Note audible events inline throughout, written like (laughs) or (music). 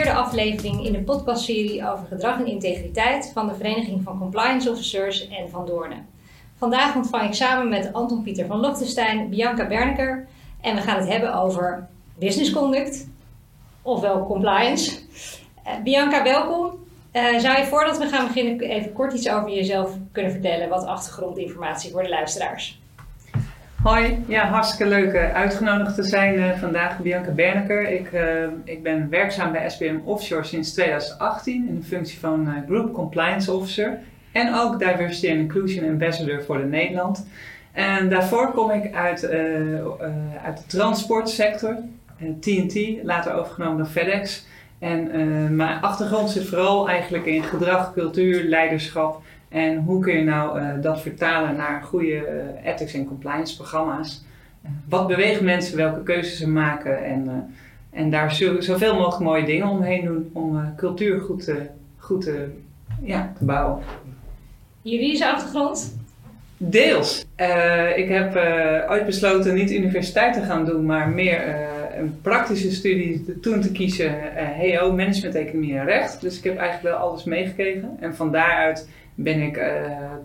vierde aflevering in de podcastserie over gedrag en integriteit van de Vereniging van Compliance Officers en Van Doornen. Vandaag ontvang ik samen met Anton Pieter van Lochtenstein Bianca Berneker en we gaan het hebben over business conduct, ofwel compliance. Uh, Bianca, welkom. Uh, zou je voordat we gaan beginnen even kort iets over jezelf kunnen vertellen, wat achtergrondinformatie voor de luisteraars? Hoi, ja, hartstikke leuk uh, uitgenodigd te zijn uh, vandaag, Bianca Berneker. Ik, uh, ik ben werkzaam bij SBM Offshore sinds 2018 in de functie van Group Compliance Officer en ook Diversity and Inclusion Ambassador voor de Nederland. En daarvoor kom ik uit, uit de transportsector, TNT, later overgenomen door FedEx. En mijn achtergrond zit vooral eigenlijk in gedrag, cultuur, leiderschap en hoe kun je nou uh, dat vertalen naar goede uh, ethics en compliance programma's? Uh, wat beweegt mensen, welke keuzes ze maken en, en daar zo, zoveel mogelijk mooie dingen omheen doen om cultuur goed te, goed te, ja, te bouwen. Juridische achtergrond? Deels. ik heb ooit besloten niet universiteit te gaan doen, maar meer een praktische studie toen te kiezen, HEO, management, economie en recht. Dus ik heb eigenlijk wel alles meegekregen en van daaruit ben ik uh,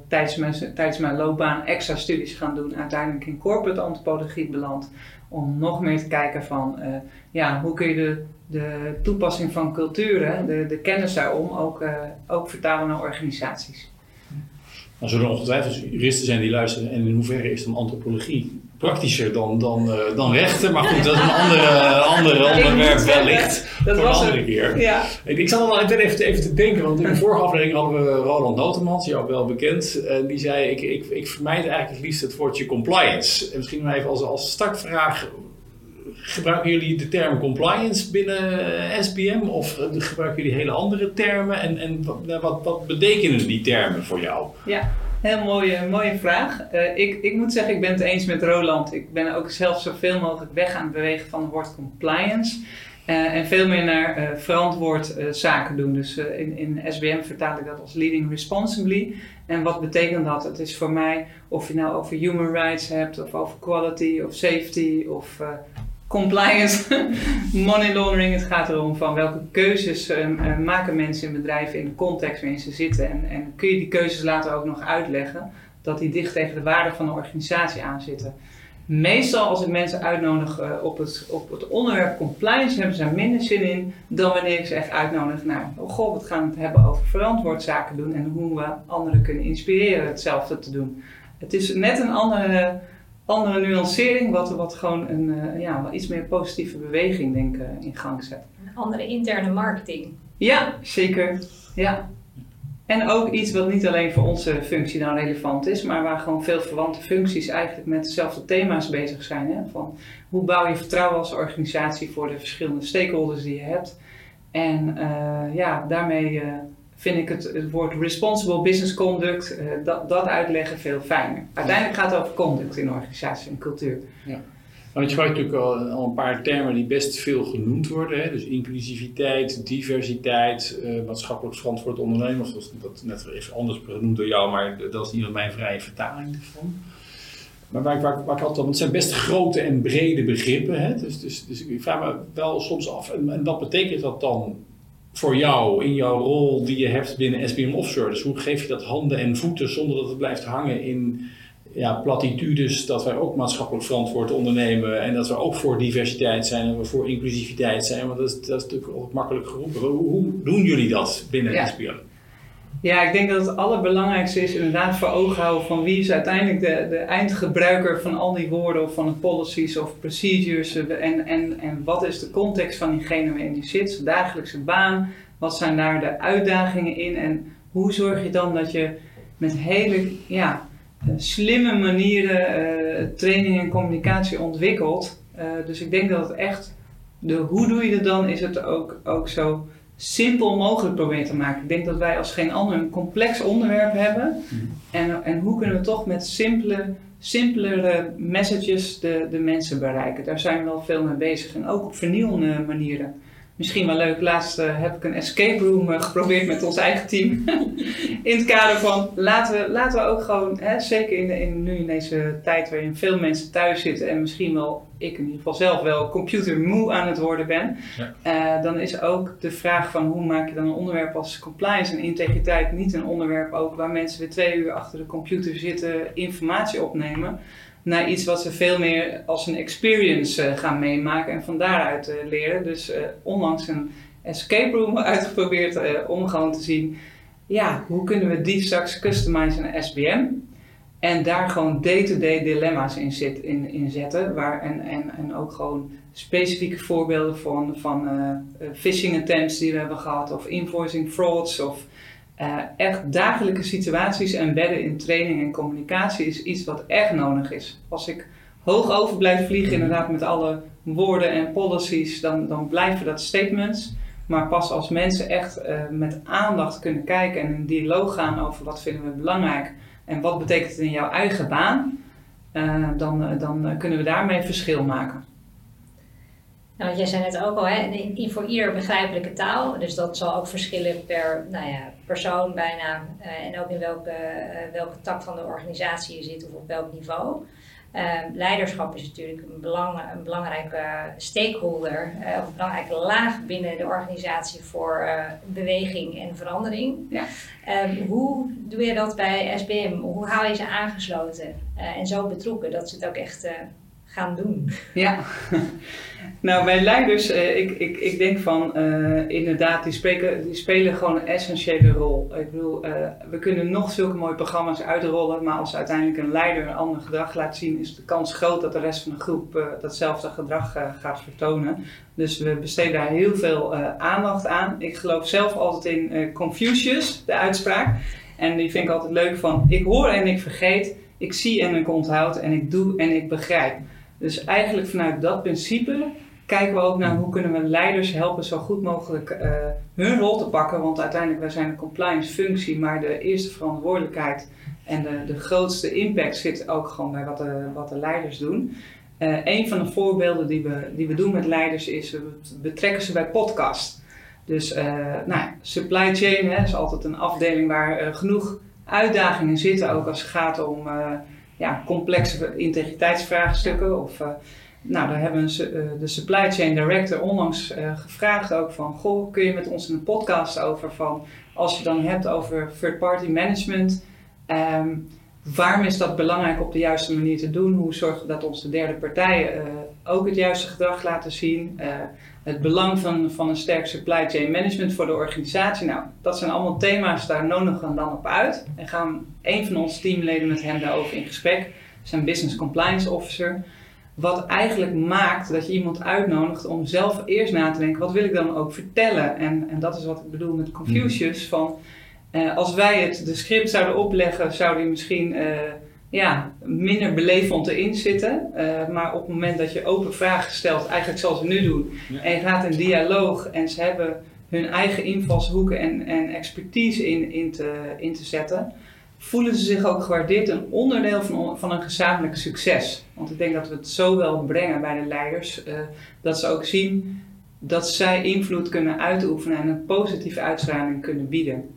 tijdens, mijn, tijdens mijn loopbaan extra studies gaan doen. Uiteindelijk in corporate antropologie beland. Om nog meer te kijken van uh, ja, hoe kun je de, de toepassing van culturen, de, de kennis daarom, ook, uh, ook vertalen naar organisaties. Er zullen ongetwijfeld juristen zijn die luisteren. En in hoeverre is dan antropologie praktischer dan, dan, uh, dan rechten? Maar goed, dat is een andere, (laughs) andere onderwerp wellicht. Dat voor een andere het. keer. Ja. Ik, ik zat al even, even te denken, want in de vorige aflevering hadden we Roland Notemans, jou wel bekend. En die zei, ik, ik, ik vermijd eigenlijk het liefst het woordje compliance. En misschien even als, als startvraag, gebruiken jullie de term compliance binnen SBM of gebruiken jullie hele andere termen? En, en wat, wat, wat betekenen die termen voor jou? Ja, heel mooie, mooie vraag. Uh, ik, ik moet zeggen, ik ben het eens met Roland. Ik ben ook zelf zoveel mogelijk weg aan het bewegen van het woord compliance. Uh, en veel meer naar uh, verantwoord zaken doen. Dus in, in SBM vertaal ik dat als leading responsibly. En wat betekent dat? Het is voor mij, of je nou over human rights hebt, of over quality, of safety, of compliance, (laughs) money laundering. Het gaat erom van welke keuzes uh, maken mensen in bedrijven in de context waarin ze zitten. En, en, kun je die keuzes later ook nog uitleggen dat die dicht tegen de waarde van de organisatie aanzitten. Meestal als ik mensen uitnodig uh, op, het, op het onderwerp compliance hebben ze er minder zin in dan wanneer ik ze echt uitnodig naar, oh god, we gaan het hebben over verantwoord zaken doen en hoe we anderen kunnen inspireren hetzelfde te doen. Het is net een andere andere nuancering, wat, wat gewoon een uh, ja, iets meer positieve beweging denk, uh, in gang zet. Een andere interne marketing. Ja, zeker. Ja. En ook iets wat niet alleen voor onze functie dan relevant is, maar waar gewoon veel verwante functies eigenlijk met dezelfde thema's bezig zijn. Hè? Van hoe bouw je vertrouwen als organisatie voor de verschillende stakeholders die je hebt. En uh, ja, daarmee vind ik het, het woord responsible business conduct, uh, dat, dat uitleggen veel fijner. Uiteindelijk gaat het over conduct in organisatie en cultuur. Ja. Want je gebruikt natuurlijk al, al, een paar termen die best veel genoemd worden. Hè? Dus inclusiviteit, diversiteit, uh, maatschappelijk verantwoord ondernemen. Zoals dat net even anders genoemd door jou, maar dat is niet mijn vrije vertaling ervan. Maar waar, waar, waar ik altijd, het zijn best grote en brede begrippen. Hè? Dus, dus, dus ik vraag me wel soms af, en, en wat betekent dat dan voor jou in jouw rol die je hebt binnen SBM Offshore? Dus hoe geef je dat handen en voeten zonder dat het blijft hangen in ja, platitudes dat wij ook maatschappelijk verantwoord ondernemen en dat we ook voor diversiteit zijn en we voor inclusiviteit zijn? Want dat is, dat is natuurlijk ook makkelijk geroepen. Hoe, hoe doen jullie dat binnen ja. SBM? Ja, ik denk dat het allerbelangrijkste is inderdaad voor ogen houden van wie is uiteindelijk de, de eindgebruiker van al die woorden of van de policies of procedures en, en, en wat is de context van diegene waarin je zit, zijn dagelijkse baan, wat zijn daar de uitdagingen in en hoe zorg je dan dat je met hele ja, slimme manieren uh, training en communicatie ontwikkelt. Uh, dus ik denk dat het echt, de hoe doe je dat dan, is het ook, ook zo simpel mogelijk proberen te maken. Ik denk dat wij als geen ander een complex onderwerp hebben. Mhm. En, en hoe kunnen we toch met simpele, simpelere messages de, de mensen bereiken. Daar zijn we wel veel mee bezig. En ook op vernieuwende manieren. Misschien wel leuk, laatst uh, heb ik een escape room uh, geprobeerd met ons eigen team. (laughs) in het kader van laten we, laten we ook gewoon, hè, zeker in, in, nu in deze tijd waarin veel mensen thuis zitten en misschien wel ik in ieder geval zelf wel computermoe aan het worden ben, Ja. eh, dan is ook de vraag van hoe maak je dan een onderwerp als compliance en integriteit niet een onderwerp ook waar mensen weer twee uur achter de computer zitten, informatie opnemen, naar iets wat ze veel meer als een experience eh, gaan meemaken en van daaruit eh, leren. Dus eh, onlangs een escape room (laughs) uitgeprobeerd om gewoon te zien, ja, hoe kunnen we die straks customizen naar SBM? En daar gewoon day-to-day dilemma's in, zit, in, zetten. Waar, en, en, en ook gewoon specifieke voorbeelden van, van phishing attempts die we hebben gehad. Of invoicing frauds. Of eh, echt dagelijke situaties embedden in training en communicatie is iets wat echt nodig is. Als ik hoog over blijf vliegen inderdaad met alle woorden en policies, dan, dan blijven dat statements. Maar pas als mensen echt eh, met aandacht kunnen kijken en in dialoog gaan over wat vinden we belangrijk en wat betekent het in jouw eigen baan, eh, dan, dan kunnen we daarmee verschil maken. Nou, want jij zei net ook al, hè, in, in voor ieder begrijpelijke taal. Dus dat zal ook verschillen per nou ja, persoon bijna. eh, en ook in welke, eh, welke tak van de organisatie je zit of op welk niveau. Eh, leiderschap is natuurlijk een, belang, een belangrijke stakeholder, eh, of een belangrijke laag binnen de organisatie voor beweging en verandering. Ja. Ehm, hoe doe je dat bij SBM? Hoe hou je ze aangesloten en zo betrokken dat ze het ook echt gaan doen? Ja, (laughs) nou bij leiders, eh, ik, ik, ik denk van eh, inderdaad, die, spreken, die spelen gewoon een essentiële rol. Ik bedoel, eh, we kunnen nog zulke mooie programma's uitrollen, maar als uiteindelijk een leider een ander gedrag laat zien, is de kans groot dat de rest van de groep datzelfde gedrag gaat vertonen. Dus we besteden daar heel veel aandacht aan. Ik geloof zelf altijd in Confucius, de uitspraak. En die vind ik altijd leuk van, ik hoor en ik vergeet, ik zie en ik onthoud en ik doe en ik begrijp. Dus eigenlijk vanuit dat principe kijken we ook naar hoe kunnen we leiders helpen zo goed mogelijk eh, hun rol te pakken. Want uiteindelijk wij zijn een compliance functie, maar de eerste verantwoordelijkheid en de, de grootste impact zit ook gewoon bij wat de, wat de leiders doen. Eh, een van de voorbeelden die we, die we doen met leiders is, we betrekken ze bij podcast. Dus eh, nou, supply chain hè, is altijd een afdeling waar genoeg uitdagingen zitten, ook als het gaat om ja, complexe integriteitsvraagstukken. Of, nou, daar hebben ze, eh, de supply chain director onlangs eh, gevraagd ook van, goh, kun je met ons een podcast over van, als je dan hebt over third party management, ehm, waarom is dat belangrijk op de juiste manier te doen? Hoe zorgen we dat onze derde partijen eh, ook het juiste gedrag laten zien? Het belang van, van een sterk supply chain management voor de organisatie. Nou, dat zijn allemaal thema's, daar nodigen we dan op uit. En gaan een van onze teamleden met hem daarover in gesprek. Zijn business compliance officer. Wat eigenlijk maakt dat je iemand uitnodigt om zelf eerst na te denken, wat wil ik dan ook vertellen? En, en dat is wat ik bedoel met Confucius. Van, eh, als wij het de script zouden opleggen, zou die misschien eh, ja, minder beleefd erin zitten. Eh, maar op het moment dat je open vragen stelt, eigenlijk zoals we nu doen, Ja. en je gaat in dialoog en ze hebben hun eigen invalshoeken en, en expertise in, in, te, in te zetten, voelen ze zich ook gewaardeerd een onderdeel van, van een gezamenlijk succes. Want ik denk dat we het zo wel brengen bij de leiders, eh, dat ze ook zien dat zij invloed kunnen uitoefenen en een positieve uitstraling kunnen bieden.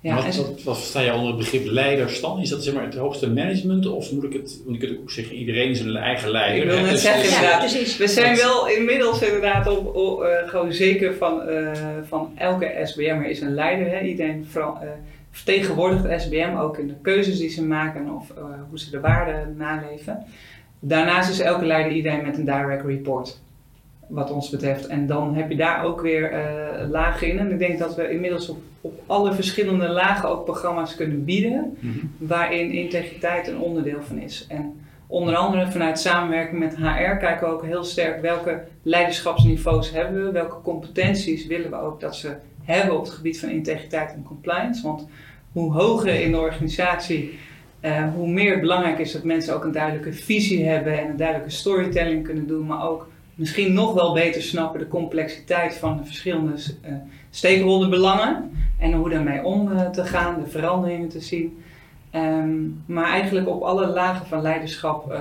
Ja. Wat, ze- wat, wat versta je onder het begrip leiders dan? Is dat zeg maar het hoogste management of moet ik het, want je kunt ook zeggen iedereen is een eigen leider. Ik wil net Dus- zeggen, dus- inderdaad. precies. We zijn wel inmiddels inderdaad op, op, eh, gewoon zeker van, eh, van elke SBM'er is een leider. Hè? Iedereen vooral, eh, vertegenwoordigt de SBM ook in de keuzes die ze maken of eh, hoe ze de waarden naleven. Daarnaast is elke leider iedereen met een direct report. Wat ons betreft. En dan heb je daar ook weer eh, lagen in. En ik denk dat we inmiddels op, op alle verschillende lagen ook programma's kunnen bieden. Mhm. Waarin integriteit een onderdeel van is. En onder andere vanuit samenwerking met HR kijken we ook heel sterk welke leiderschapsniveaus hebben we. Welke competenties willen we ook dat ze hebben op het gebied van integriteit en compliance. Want hoe hoger in de organisatie, eh, hoe meer belangrijk is dat mensen ook een duidelijke visie hebben en een duidelijke storytelling kunnen doen. Maar ook misschien nog wel beter snappen de complexiteit van de verschillende eh stakeholderbelangen. En hoe daarmee om eh, te gaan, de veranderingen te zien. Ehm, maar eigenlijk op alle lagen van leiderschap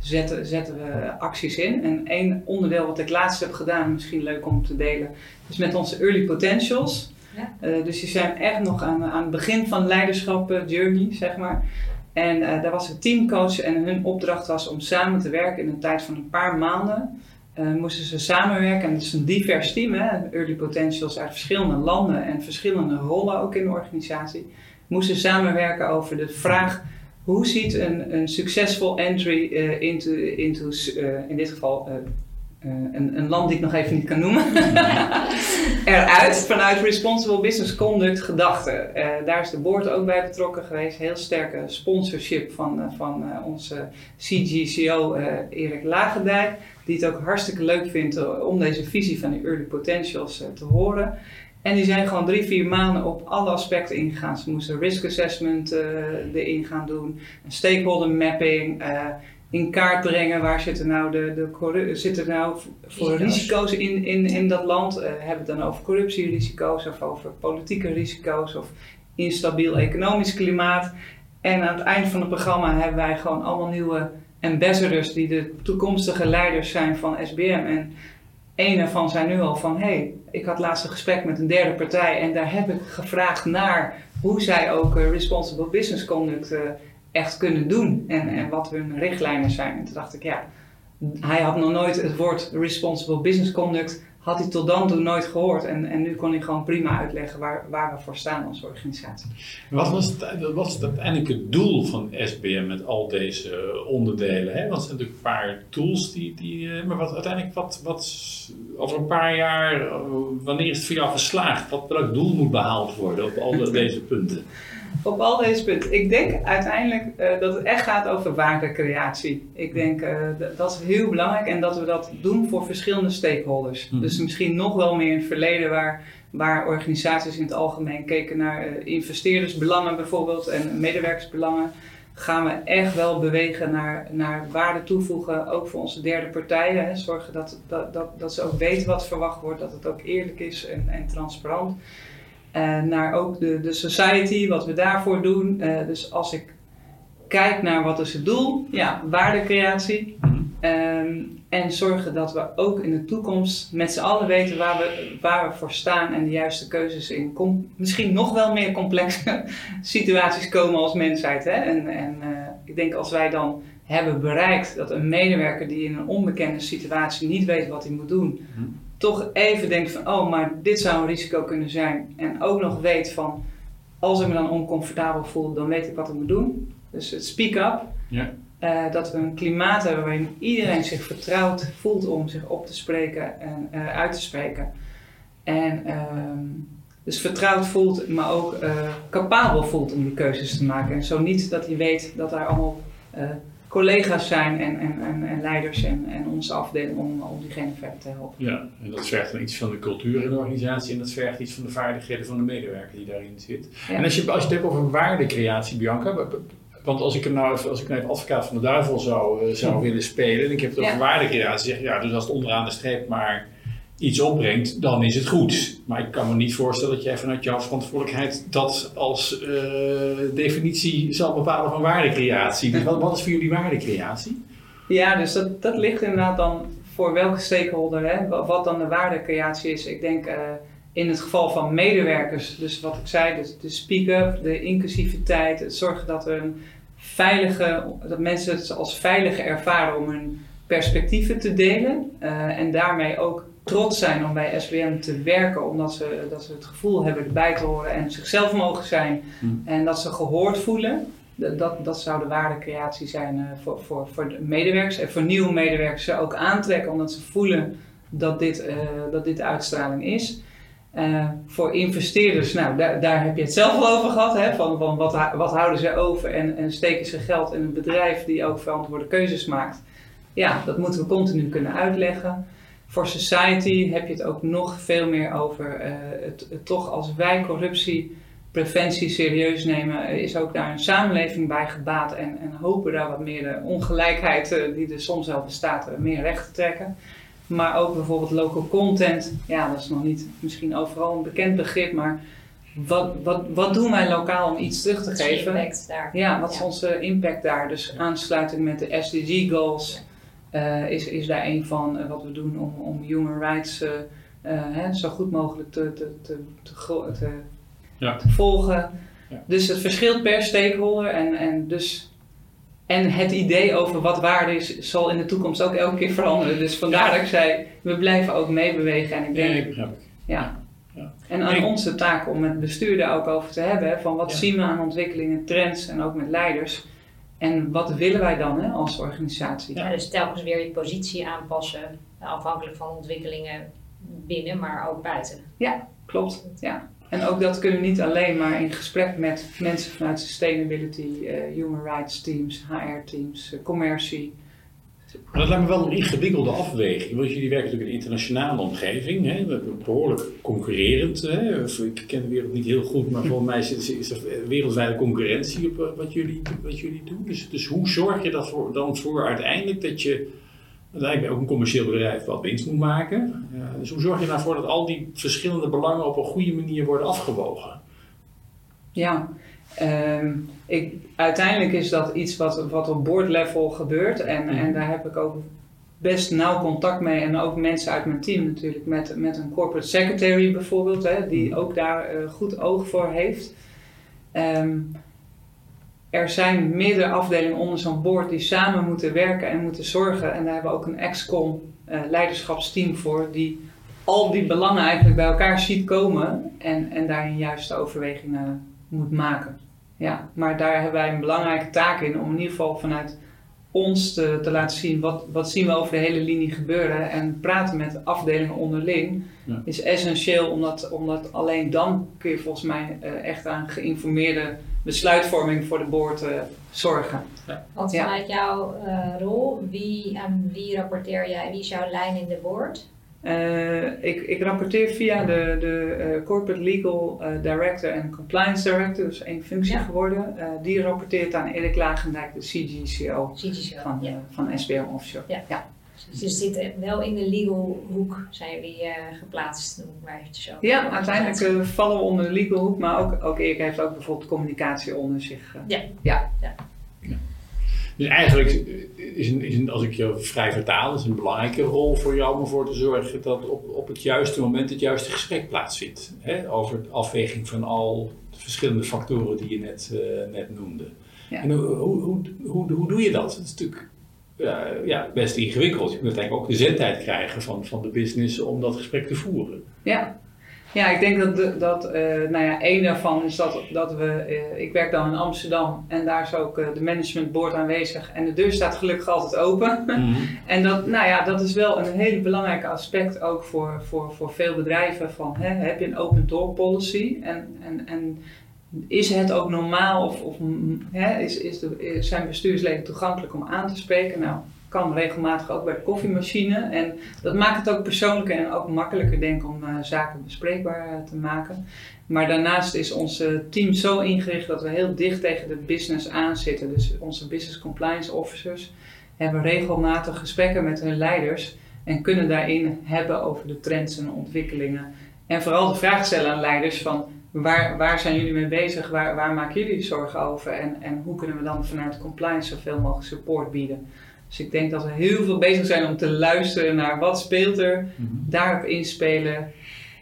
zetten, zetten we acties in. En één onderdeel wat ik laatst heb gedaan, misschien leuk om te delen, is met onze early potentials. Ja. Eh, dus die zijn echt nog aan, aan het begin van leiderschap eh, journey, zeg maar. En eh, daar was een teamcoach en hun opdracht was om samen te werken in een tijd van een paar maanden. Uh, moesten ze samenwerken en het is een divers team, hè, early potentials uit verschillende landen en verschillende rollen ook in de organisatie. Moesten samenwerken over de vraag hoe ziet een, een succesvol entry uh, into, into in dit geval uh, een, een, land die ik nog even niet kan noemen, (laughs) eruit vanuit Responsible Business Conduct gedachten. Daar is de board ook bij betrokken geweest. Heel sterke sponsorship van, van onze CGCO Erik Lagendijk, die het ook hartstikke leuk vindt om deze visie van de early potentials te horen. En die zijn gewoon drie, vier maanden op alle aspecten ingegaan. Ze moesten risk assessment erin gaan doen, stakeholder mapping, in kaart brengen waar zitten nou, de, de zitten nou voor risico's in, in, in dat land. Uh, hebben we het dan over corruptierisico's of over politieke risico's of instabiel economisch klimaat. En aan het eind van het programma hebben wij gewoon allemaal nieuwe ambassadors die de toekomstige leiders zijn van SBM. En een ervan zei nu al van, hé, hey, ik had laatst een gesprek met een derde partij en daar heb ik gevraagd naar hoe zij ook uh, responsible business conduct uh, echt kunnen doen en, en wat hun richtlijnen zijn. En toen dacht ik, ja, hij had nog nooit het woord responsible business conduct, had hij tot dan toe nooit gehoord. En, en nu kon hij gewoon prima uitleggen waar, waar we voor staan als organisatie. Wat was, het, wat was het uiteindelijke doel van SBM met al deze onderdelen? Hè? Want het zijn natuurlijk een paar tools die, die maar wat uiteindelijk, wat, wat over een paar jaar, wanneer is het voor jou geslaagd? Wat, welk doel moet behaald worden op al (laughs) deze punten? Op al deze punten. Ik denk uiteindelijk uh, dat het echt gaat over waardecreatie. Ik denk uh, dat is heel belangrijk en dat we dat doen voor verschillende stakeholders. Mm. Dus misschien nog wel meer in het verleden waar, waar organisaties in het algemeen keken naar uh, investeerdersbelangen bijvoorbeeld en medewerkersbelangen. Gaan we echt wel bewegen naar, naar waarde toevoegen, ook voor onze derde partijen. Hè. Zorgen dat, dat, dat, dat ze ook weten wat verwacht wordt, dat het ook eerlijk is en, en transparant. En naar ook de, de society, wat we daarvoor doen. Uh, dus als ik kijk naar wat is het doel, ja, waardecreatie. Mm um, en zorgen dat we ook in de toekomst met z'n allen weten waar we, waar we voor staan en de juiste keuzes in misschien nog wel meer complexe (laughs) situaties komen als mensheid. Hè? En, en uh, ik denk als wij dan hebben bereikt dat een medewerker die in een onbekende situatie niet weet wat hij moet doen, mm toch even denkt van, oh, maar dit zou een risico kunnen zijn. En ook nog weet van, als ik me dan oncomfortabel voel, dan weet ik wat ik moet doen. Dus het speak up. Ja. Uh, dat we een klimaat hebben waarin iedereen zich vertrouwd voelt om zich op te spreken en uh, uit te spreken. En uh, dus vertrouwd voelt, maar ook uh, capabel voelt om die keuzes te maken. En zo niet dat hij weet dat daar allemaal collega's zijn en, en, en, en leiders en, en, onze afdeling om, om diegene verder te helpen. Ja, en dat vergt dan iets van de cultuur in de organisatie en dat vergt iets van de vaardigheden van de medewerker die daarin zit. En als je, als je het hebt over waardecreatie, Bianca, want als ik er nou als ik nou even advocaat van de duivel zou, uh, zou willen spelen en ik heb het over ja. waardecreatie, zeg ja, dus als het onderaan de streep maar iets opbrengt, dan is het goed. Maar ik kan me niet voorstellen dat jij vanuit jouw verantwoordelijkheid dat als uh, definitie zal bepalen van waardecreatie. Dus wat, wat is voor jullie waardecreatie? Ja, dus dat, dat ligt inderdaad dan voor welke stakeholder, hè, wat dan de waardecreatie is. Ik denk uh, in het geval van medewerkers, dus wat ik zei, dus de speak-up, de inclusiviteit, het zorgen dat, er een veilige, dat mensen het als veilige ervaren om hun perspectieven te delen uh, en daarmee ook trots zijn om bij SBM te werken, omdat ze, dat ze het gevoel hebben erbij te horen en zichzelf mogen zijn hmm. en dat ze gehoord voelen. Dat, dat zou de waardecreatie zijn uh, voor, voor, voor de medewerkers en voor nieuwe medewerkers ze ook aantrekken, omdat ze voelen dat dit, uh, dat dit uitstraling is. Uh, voor investeerders, nou, daar, daar heb je het zelf al over gehad. Hè, van, van wat, wat houden ze over en, en steken ze geld in een bedrijf die ook verantwoorde keuzes maakt. Ja, dat moeten we continu kunnen uitleggen. Voor society heb je het ook nog veel meer over uh, het, het, toch als wij corruptiepreventie serieus nemen, is ook daar een samenleving bij gebaat en, en hopen daar wat meer de ongelijkheid uh, die er soms wel bestaat, meer recht te trekken. Maar ook bijvoorbeeld local content, ja, dat is nog niet misschien overal een bekend begrip, maar wat, wat, wat doen wij lokaal om iets terug te geven? Impact daar. Ja, wat is onze impact daar? Dus aansluiting met de SDG goals. Uh, is, is daar een van uh, wat we doen om, om human rights uh, hè, zo goed mogelijk te, te, te, te, te, ja. te volgen. Ja. Dus het verschilt per stakeholder en, en dus en het idee over wat waarde is, zal in de toekomst ook elke keer veranderen. Dus vandaar dat ik zei, we blijven ook meebewegen. En ik denk, Nee, ik. ja. Ja. En aan onze taak om met het bestuur daar ook over te hebben. Van wat Ja. zien we aan ontwikkelingen, trends en ook met leiders. En wat willen wij dan hè, als organisatie? Ja. Ja, dus telkens weer je positie aanpassen, afhankelijk van ontwikkelingen binnen, maar ook buiten. Klopt, ja. En ook dat kunnen we niet alleen maar in gesprek met mensen vanuit sustainability, eh, human rights teams, HR teams, eh, commercie. Maar dat lijkt me wel een ingewikkelde afweging. Want jullie werken natuurlijk in een internationale omgeving. Hè? Behoorlijk concurrerend. Hè? Ik ken de wereld niet heel goed, maar volgens mij is, is er wereldwijde concurrentie op eh, wat jullie, wat jullie doen. Dus, dus hoe zorg je ervoor dan voor uiteindelijk dat je. Uiteindelijk ook een commercieel bedrijf wat winst moet maken. Dus hoe zorg je ervoor dat al die verschillende belangen op een goede manier worden afgewogen? Ja, ehm, ik, uiteindelijk is dat iets wat, wat op board level gebeurt. En, Mhm. en daar heb ik ook best nauw contact mee. En ook mensen uit mijn team natuurlijk. Met, met een corporate secretary bijvoorbeeld. Hè, die ook daar eh, goed oog voor heeft. Ehm, er zijn meerdere afdelingen onder zo'n board die samen moeten werken en moeten zorgen. En daar hebben we ook een ex-com eh, leiderschapsteam voor. Die al die belangen eigenlijk bij elkaar ziet komen. En, en daarin juiste overwegingen moet maken. Ja, maar daar hebben wij een belangrijke taak in om in ieder geval vanuit ons te, te laten zien wat, wat zien we over de hele linie gebeuren. En praten met afdelingen onderling Ja. is essentieel, omdat, omdat alleen dan kun je volgens mij eh, echt aan geïnformeerde besluitvorming voor de board eh, zorgen. Want Ja. vanuit jouw eh, rol, wie, aan wie rapporteer jij, wie is jouw lijn in de board? Eh, ik, ik rapporteer via de, de eh, Corporate Legal eh, Director en Compliance Director, dus één functie Ja. geworden. Die rapporteert aan Erik Lagendijk, de CGCO CGCO. van, ja. van SBM Offshore. Ja. ja. Dus je zit wel in de legal hoek, zijn jullie eh, geplaatst, noem ik maar eventjes zo. Ja, uiteindelijk vallen we onder de legal hoek, maar ook, ook Erik heeft ook bijvoorbeeld communicatie onder zich. eh. Dus eigenlijk is, een, is een, als ik je vrij vertaal, is een belangrijke rol voor jou om ervoor te zorgen dat op, op het juiste moment het juiste gesprek plaatsvindt. Hè? Over de afweging van al de verschillende factoren die je net, eh, net noemde. Ja. En hoe, hoe, hoe, hoe, doe je dat? Dat is natuurlijk ja, ja, best ingewikkeld. Je moet uiteindelijk ook de zendtijd krijgen van, van de business om dat gesprek te voeren. Ja. Ja, ik denk dat, de, dat eh, nou ja, één daarvan is dat, dat we, eh, ik werk dan in Amsterdam en daar is ook eh, de management board aanwezig en de deur staat gelukkig altijd open. (laughs) En dat, nou ja, dat is wel een hele belangrijke aspect ook voor, voor, voor veel bedrijven. Van, hè, heb je een open door policy en, en, en is het ook normaal of, of hè, is, is de, zijn bestuursleden toegankelijk om aan te spreken? Nou, kan regelmatig ook bij de koffiemachine. En dat maakt het ook persoonlijker en ook makkelijker denk ik om eh, zaken bespreekbaar eh, te maken. Maar daarnaast is ons team zo ingericht dat we heel dicht tegen de business aanzitten. Dus onze business compliance officers hebben regelmatig gesprekken met hun leiders en kunnen daarin hebben over de trends en ontwikkelingen. En vooral de vraag stellen aan leiders van waar, waar zijn jullie mee bezig, waar, waar maken jullie zorgen over en, en hoe kunnen we dan vanuit compliance zoveel mogelijk support bieden. Dus ik denk dat we heel veel bezig zijn om te luisteren naar wat speelt er, daarop inspelen.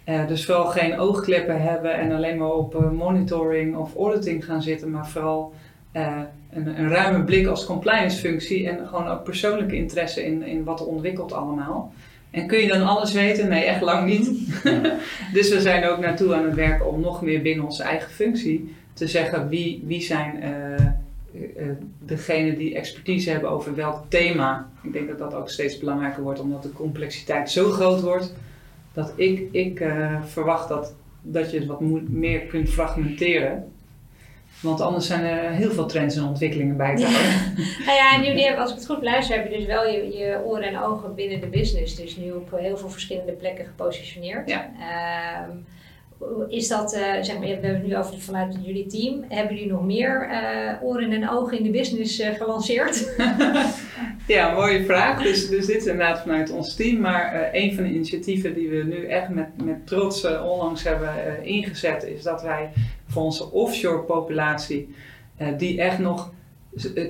Eh, dus vooral geen oogkleppen hebben en alleen maar op eh, monitoring of auditing gaan zitten, maar vooral eh, een, een ruime blik als compliance functie en gewoon ook persoonlijke interesse in, in wat er ontwikkelt allemaal. En kun je dan alles weten? Nee, echt lang niet. (laughs) dus we zijn ook naartoe aan het werken om nog meer binnen onze eigen functie te zeggen wie, wie zijn eh, degenen die expertise hebben over welk thema. Ik denk dat dat ook steeds belangrijker wordt omdat de complexiteit zo groot wordt dat ik, ik eh, verwacht dat, dat je het wat meer kunt fragmenteren. Want anders zijn er heel veel trends en ontwikkelingen bij te houden. (laughs) Nou ja, en jullie hebben, als ik het goed luister, heb je dus wel je, je oren en ogen binnen de business. Dus nu op heel veel verschillende plekken gepositioneerd. Ja. Ehm, is dat, eh, zeg maar, we hebben het nu over vanuit jullie team. Hebben jullie nog meer eh, oren en ogen in de business eh, gelanceerd? (laughs) Ja, mooie vraag. Dus, dus dit is inderdaad vanuit ons team. Maar een van de initiatieven die we nu echt met, met trots onlangs hebben ingezet, is dat wij voor onze offshore populatie, die echt nog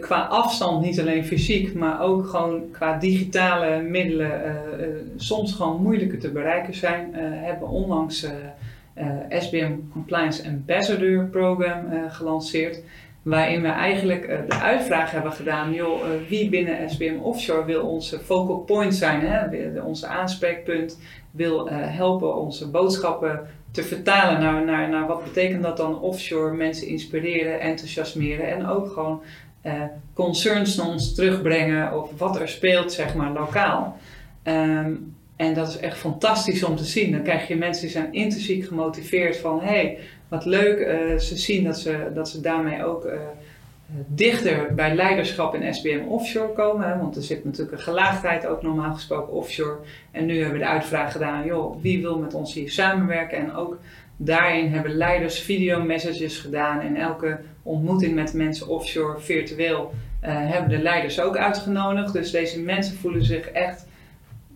qua afstand, niet alleen fysiek, maar ook gewoon qua digitale middelen, soms gewoon moeilijker te bereiken zijn, hebben onlangs SBM Compliance Ambassador Program eh, gelanceerd Waarin we eigenlijk eh, de uitvraag hebben gedaan, joh, eh, wie binnen SBM Offshore wil onze focal point zijn, hè? Onze aanspreekpunt, wil eh, helpen onze boodschappen te vertalen naar, naar, naar wat betekent dat dan offshore, mensen inspireren, enthousiasmeren en ook gewoon eh, concerns naar ons terugbrengen of wat er speelt, zeg maar, lokaal. Ehm, en dat is echt fantastisch om te zien. Dan krijg je mensen die zijn intrinsiek gemotiveerd van, hé, hey, wat leuk. eh, ze zien dat ze, dat ze daarmee ook eh, dichter bij leiderschap in SBM offshore komen. Want er zit natuurlijk een gelaagdheid ook normaal gesproken offshore. En nu hebben we de uitvraag gedaan, joh, wie wil met ons hier samenwerken? En ook daarin hebben leiders videomessages gedaan. En elke ontmoeting met mensen offshore virtueel eh, hebben de leiders ook uitgenodigd. Dus deze mensen voelen zich echt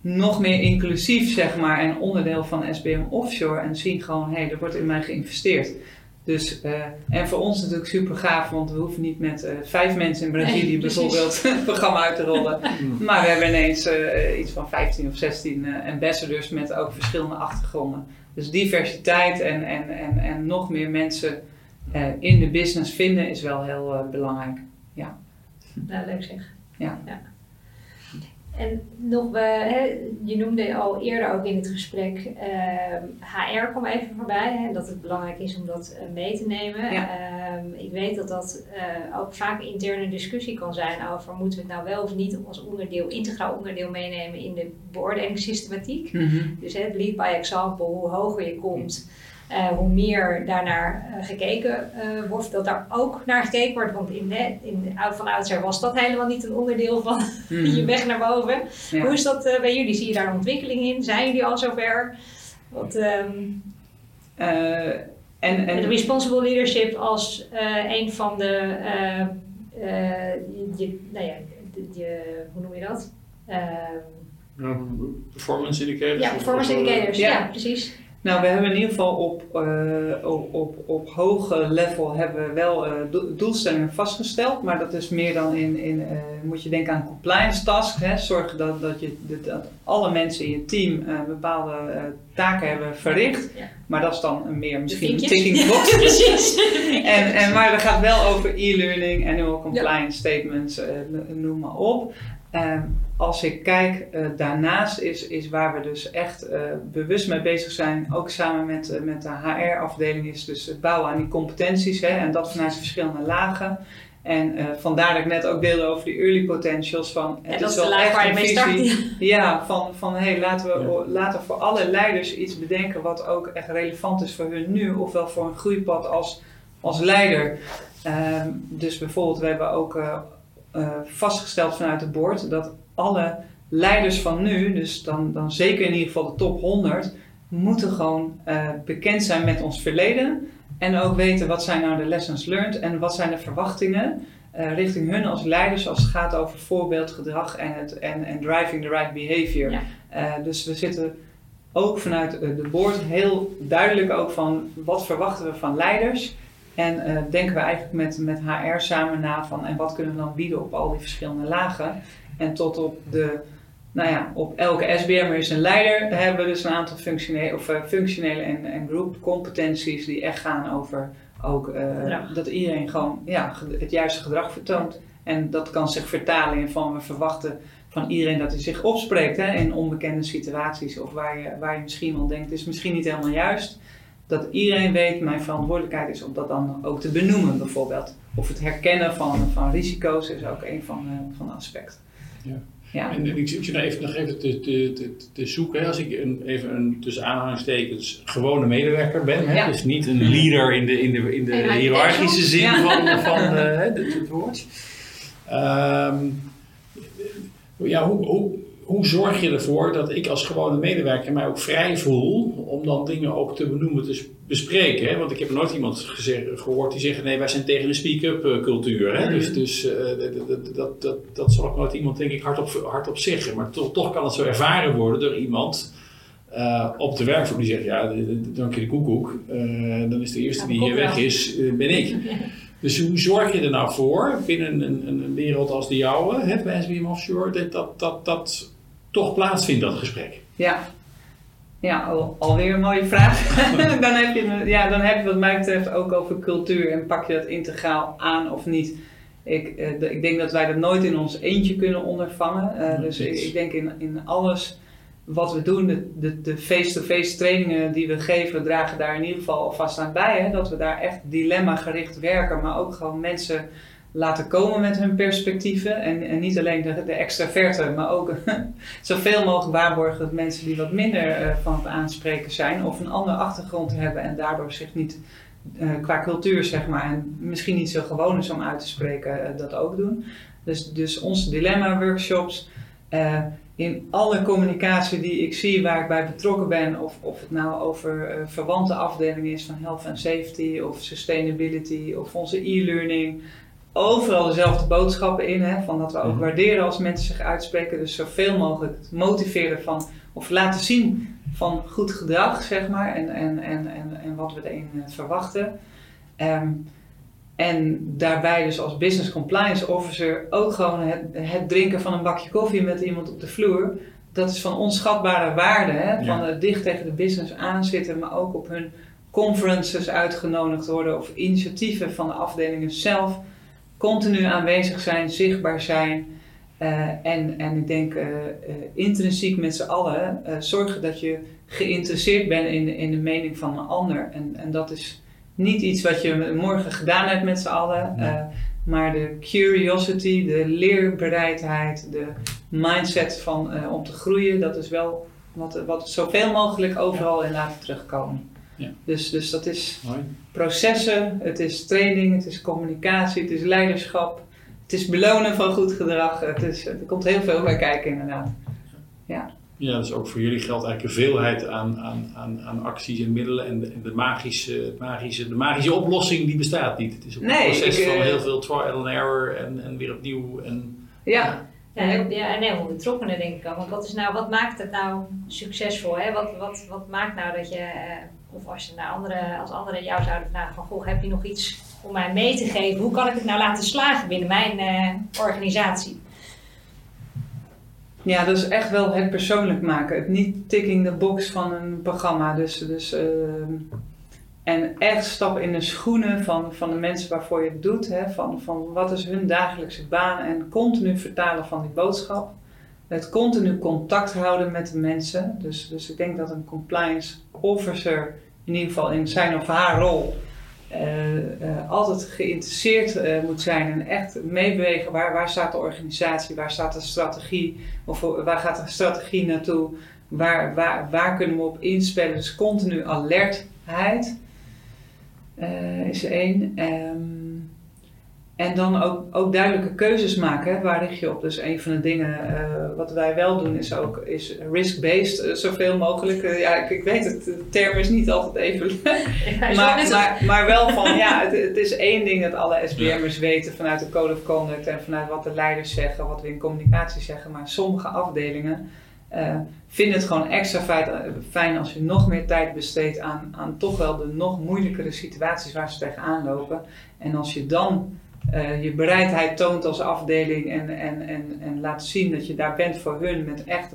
nog meer inclusief, zeg maar, en onderdeel van SBM Offshore. En zien gewoon, hé, hey, er wordt in mij geïnvesteerd. Dus, eh, en voor ons natuurlijk super gaaf, want we hoeven niet met eh, vijf mensen in Brazilië Nee, bijvoorbeeld (laughs) een programma uit te rollen. Maar we hebben ineens eh, iets van 15 of 16 eh, ambassadors met ook verschillende achtergronden. Dus diversiteit en, en, en, en nog meer mensen in de business vinden is wel heel belangrijk. Nou, leuk zeg. Ja. En nog, we, hè, je noemde al eerder ook in het gesprek, ehm, HR kwam even voorbij. Hè, dat het belangrijk is om dat eh, mee te nemen. Ja. Ehm, ik weet dat dat eh, ook vaak interne discussie kan zijn over moeten we het nou wel of niet als onderdeel, integraal onderdeel meenemen in de beoordelingssystematiek. Dus het lead by example, hoe hoger je komt, eh, hoe meer daarnaar eh, gekeken eh, wordt, dat daar ook naar gekeken wordt. Want in de, in de, van oudsher was dat helemaal niet een onderdeel van (laughs) je weg naar boven. Ja. Hoe is dat eh, bij jullie? Zie je daar een ontwikkeling in? Zijn jullie al zover? Wat, ehm, Eh, en, de en, responsible leadership als eh, een van de, eh, eh, je, nou ja, de- je, hoe noem je dat? Ehm, Ja, performance indicators. ja, performance indicators. ja. Ja, precies. Nou, we hebben in ieder geval op, eh, op, op, op hoge level hebben we wel eh, do- doelstellingen vastgesteld. Maar dat is meer dan in, in eh, moet je denken aan compliance tasks. Hè? Zorgen dat, dat, je, dat, dat alle mensen in je team bepaalde taken hebben verricht. Ja. Maar dat is dan een meer misschien een ticking box. (laughs) precies. En, en, maar het gaat wel over e-learning, annual compliance statements, noem maar op. Ehm, als ik kijk, eh, daarnaast is, is waar we dus echt eh, bewust mee bezig zijn, ook samen met, eh, met de HR-afdeling, is dus het bouwen aan die competenties. Hè, en dat vanuit verschillende lagen. En eh, vandaar dat ik net ook deelde over die early potentials. Van, het En dat is is de wel laag echt waar je mee start. (laughs) Ja, van, van hey, laten, we, Ja. laten we voor alle leiders iets bedenken wat ook echt relevant is voor hun nu, ofwel voor een groeipad als, als leider. Ehm, dus bijvoorbeeld, we hebben ook eh, vastgesteld vanuit het board dat alle leiders van nu, dus dan, dan zeker in ieder geval de top 100, moeten gewoon eh, bekend zijn met ons verleden. En ook weten wat zijn nou de lessons learned en wat zijn de verwachtingen eh, richting hun als leiders als het gaat over voorbeeldgedrag en, het, en, en driving the right behavior. Ja. Eh, dus we zitten ook vanuit de board heel duidelijk ook van wat verwachten we van leiders. En eh, denken we eigenlijk met, met HR samen na van en wat kunnen we dan bieden op al die verschillende lagen. En tot op de, nou ja, op elke SBM'er is een leider hebben we dus een aantal functionele, of, eh, functionele en, en group competenties die echt gaan over ook eh, dat iedereen gewoon ja, het juiste gedrag vertoont. En dat kan zich vertalen in van we verwachten van iedereen dat hij zich opspreekt hè, in onbekende situaties of waar je, waar je misschien wel denkt, het is misschien niet helemaal juist. Dat iedereen weet, mijn verantwoordelijkheid is om dat dan ook te benoemen bijvoorbeeld. Of het herkennen van, van risico's is ook een van, eh, van de aspecten. Ja. Ja. En, en ik zit je nou even, nog even te, te, te, te zoeken. hè. Als ik een, even een tussen aanhalingstekens gewone medewerker ben, hè, Ja. dus niet een leader in de, in de, in de hiërarchische zin Ja. van, van (laughs) eh, het woord. Ehm, ja, hoe, hoe, hoe zorg je ervoor dat ik als gewone medewerker mij ook vrij voel om dan dingen ook te benoemen, te bespreken? Hè? Want ik heb nooit iemand gezegd, gehoord die zegt: nee, wij zijn tegen de speak-up eh, cultuur. Hè? Mhm. Dus, dus eh, dat, dat, dat, dat, dat zal ook nooit iemand, denk ik, hardop, hardop zeggen. Maar toch, toch kan het zo ervaren worden door iemand. eh, op de werkvloer die zegt, ja, dank je de koekoek. Eh, dan is de eerste Ja, die hier weg is, eh, ben ik. (laughs) Dus hoe zorg je er nou voor, binnen een, een, een wereld als de jouwe, hè, bij SBM Offshore, dat, dat, dat, dat toch plaatsvindt, dat gesprek? Ja. Ja, al, alweer een mooie vraag. (laughs) dan, heb je, ja, dan heb je wat mij betreft ook over cultuur en pak je dat integraal aan of niet. Ik, uh, ik denk dat wij dat nooit in ons eentje kunnen ondervangen. Uh, dus ik, ik, denk in, in alles wat we doen, de, face-to-face trainingen die we geven, dragen daar in ieder geval alvast aan bij. Hè? Dat we daar echt dilemma gericht werken, maar ook gewoon mensen laten komen met hun perspectieven. En, en niet alleen de, de extraverte, maar ook (laughs) zoveel mogelijk waarborgen dat mensen die wat minder uh, van het aanspreken zijn of een andere achtergrond hebben en daardoor zich niet uh, qua cultuur, zeg maar, en misschien niet zo gewoon is om uit te spreken, uh, dat ook doen. Dus, dus onze dilemma-workshops. in alle communicatie die ik zie waar ik bij betrokken ben, of, of het nou over verwante afdelingen is van health and safety of sustainability of onze e-learning, overal dezelfde boodschappen in. Hè, van dat we ook waarderen als mensen zich uitspreken. Dus zoveel mogelijk het motiveren van, of laten zien van goed gedrag, zeg maar. En, en, en, en, en wat we erin verwachten. Um, en daarbij dus als business compliance officer ook gewoon het, het, drinken van een bakje koffie met iemand op de vloer. Dat is van onschatbare waarde. Hè? Van ja. dicht tegen de business aanzitten, maar ook op hun conferences uitgenodigd worden of initiatieven van de afdelingen zelf continu aanwezig zijn, zichtbaar zijn. Uh, en, en ik denk uh, uh, intrinsiek met z'n allen zorgen dat je geïnteresseerd bent in, in de mening van een ander. En, en dat is niet iets wat je morgen gedaan hebt met z'n allen, maar de curiosity, de leerbereidheid, de mindset van, om te groeien, dat is wel wat, wat zoveel mogelijk overal in laten terugkomen. Dus, dus dat is Mooi. processen, het is training, het is communicatie, het is leiderschap, het is belonen van goed gedrag. Het is, er komt heel veel bij kijken inderdaad. Ja. Ja, dus ook voor jullie geldt eigenlijk een veelheid aan, aan, aan, aan acties en middelen. En de, en de, magische, magische, de magische oplossing die bestaat niet. Het is ook nee, een proces ik, van heel veel trial and error en, en weer opnieuw. En, ja. Ja, ja, ja en heel betrokkenen denk ik al. Want wat, is nou, wat maakt het nou succesvol? Hè? Wat, wat, wat maakt nou dat je... Uh, of als, je naar andere, als anderen jou zouden vragen van, goh, heb je nog iets om mij mee te geven? Hoe kan ik het nou laten slagen binnen mijn uh, organisatie? Ja, dat is echt wel het persoonlijk maken. Het niet ticking the box van een programma. Dus, dus, uh, en echt stappen in de schoenen van, van de mensen waarvoor je het doet. Hè? Van, van wat is hun dagelijkse baan en continu vertalen van die boodschap. Het continu contact houden met de mensen. Dus, dus ik denk dat een compliance officer in ieder geval in zijn of haar rol uh, uh, altijd geïnteresseerd uh, moet zijn en echt meebewegen waar, waar staat de organisatie, waar staat de strategie of waar gaat de strategie naartoe, waar, waar, waar kunnen we op inspelen. Dus continu alertheid is één. Um, en dan ook, ook duidelijke keuzes maken. Waar richt je op? Dus een van de dingen uh, wat wij wel doen is ook is risk-based uh, zoveel mogelijk. Uh, ja, ik, ik, weet het, de term is niet altijd even. (laughs) maar, maar, maar, wel van (laughs) ja, het, het, is één ding dat alle SBM'ers weten vanuit de Code of Conduct en vanuit wat de leiders zeggen, wat we in communicatie zeggen. Maar sommige afdelingen vinden het gewoon extra fijn als je nog meer tijd besteedt aan, aan toch wel de nog moeilijkere situaties waar ze tegenaan lopen. En als je dan uh, je bereidheid toont als afdeling en, en, en, en laat zien dat je daar bent voor hun met echte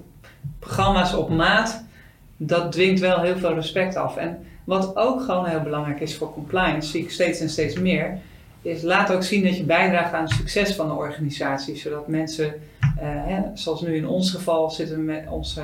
programma's op maat, dat dwingt wel heel veel respect af. En wat ook gewoon heel belangrijk is voor compliance, zie ik steeds en steeds meer, is laat ook zien dat je bijdraagt aan het succes van de organisatie. Zodat mensen, uh, hè, zoals nu in ons geval, zitten met onze,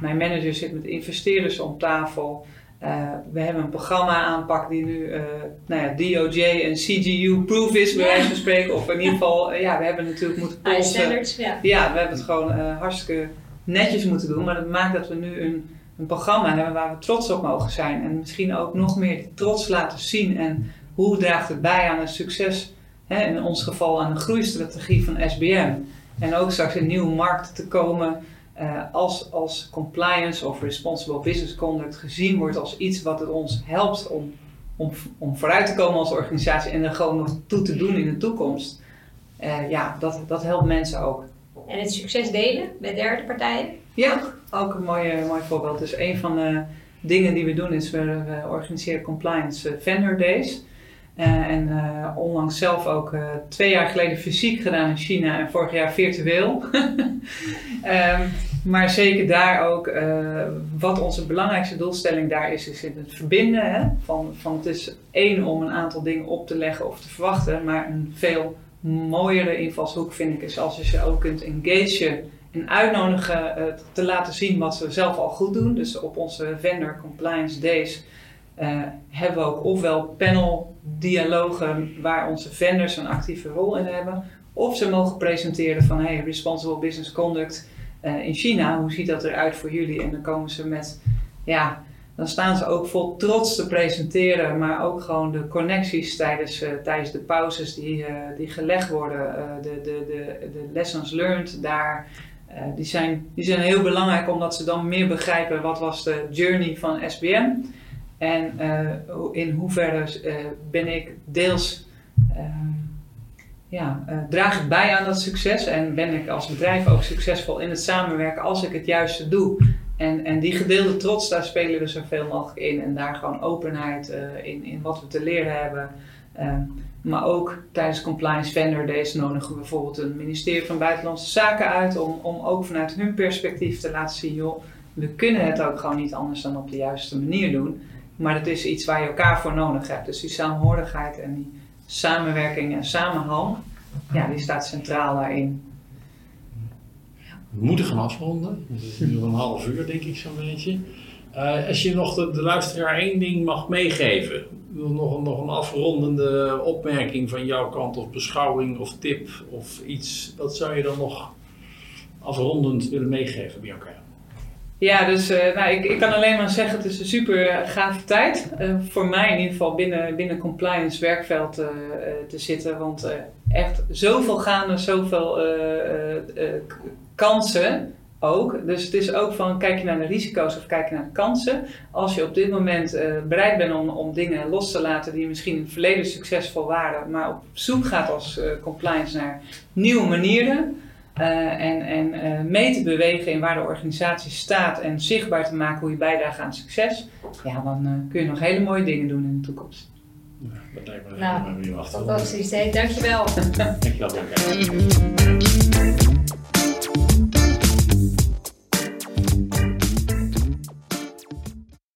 mijn manager zit met investeerders om tafel. Uh, we hebben een programma aanpak die nu uh, nou ja, DOJ en CGU-proof is, bij wijze van spreken. Of in ieder geval, uh, ja, we hebben natuurlijk moeten polsen. Ja. ja, we hebben het gewoon hartstikke netjes moeten doen. Maar dat maakt dat we nu een, een programma hebben waar we trots op mogen zijn. En misschien ook nog meer die trots laten zien. En hoe draagt het bij aan het succes, hè, in ons geval aan de groeistrategie van SBM. En ook straks in nieuwe markten te komen uh, als, als compliance of responsible business conduct gezien wordt als iets wat het ons helpt om, om, om vooruit te komen als organisatie en er gewoon nog toe te doen in de toekomst, uh, ja, dat, dat helpt mensen ook. En het succes delen met derde partijen? Ja, ook een mooi, mooi voorbeeld. Dus een van de dingen die we doen is we, we organiseren compliance vendor days. En onlangs zelf ook twee jaar geleden fysiek gedaan in China en vorig jaar virtueel. um, (laughs) maar zeker daar ook, wat onze belangrijkste doelstelling daar is, is in het verbinden. Hè? Van, van het is één om een aantal dingen op te leggen of te verwachten, maar een veel mooiere invalshoek vind ik is als je ze ook kunt engagen en uitnodigen te laten zien wat ze zelf al goed doen. Dus op onze Vendor Compliance Days uh, hebben we ook ofwel panel dialogen waar onze vendors een actieve rol in hebben, of ze mogen presenteren van hey, responsible business conduct uh, in China, hoe ziet dat eruit voor jullie? En dan komen ze met, ja, dan staan ze ook vol trots te presenteren, maar ook gewoon de connecties tijdens, uh, tijdens de pauzes die, die gelegd worden, de, de, de, de lessons learned daar. die, zijn, die zijn heel belangrijk omdat ze dan meer begrijpen wat was de journey van SBM en in hoeverre ben ik deels ja, uh, draag ik bij aan dat succes en ben ik als bedrijf ook succesvol in het samenwerken als ik het juiste doe. En, en die gedeelde trots, daar spelen we zoveel mogelijk in. En daar gewoon openheid in, in wat we te leren hebben. Uh, maar ook tijdens Compliance Vendor Days nodigen we bijvoorbeeld een ministerie van Buitenlandse Zaken uit om, om ook vanuit hun perspectief te laten zien, joh, we kunnen het ook gewoon niet anders dan op de juiste manier doen. Maar het is iets waar je elkaar voor nodig hebt. Dus die saamhorigheid en die samenwerking en samenhang, ja, die staat centraal daarin. We moeten gaan afronden. Het is nu een half uur, denk ik, zo'n beetje. Uh, als je nog de, luisteraar één ding mag meegeven, nog, een, nog een afrondende opmerking van jouw kant, of beschouwing, of tip, of iets, wat zou je dan nog afrondend willen meegeven, Bianca? Ja, dus uh, nou, ik, ik kan alleen maar zeggen, het is een super gave tijd. Uh, voor mij in ieder geval binnen, binnen compliance werkveld te zitten. Want echt zoveel gaande, zoveel kansen ook. Dus het is ook van, kijk je naar de risico's of kijk je naar de kansen. Als je op dit moment bereid bent om, om dingen los te laten die misschien in het verleden succesvol waren. Maar op zoek gaat als compliance naar nieuwe manieren en, en uh, mee te bewegen in waar de organisatie staat en zichtbaar te maken hoe je bijdraagt aan succes, ja, dan uh, kun je nog hele mooie dingen doen in de toekomst. Ja, dat lijkt me nou, fantastisch. Hey, dankjewel. (laughs) dankjewel.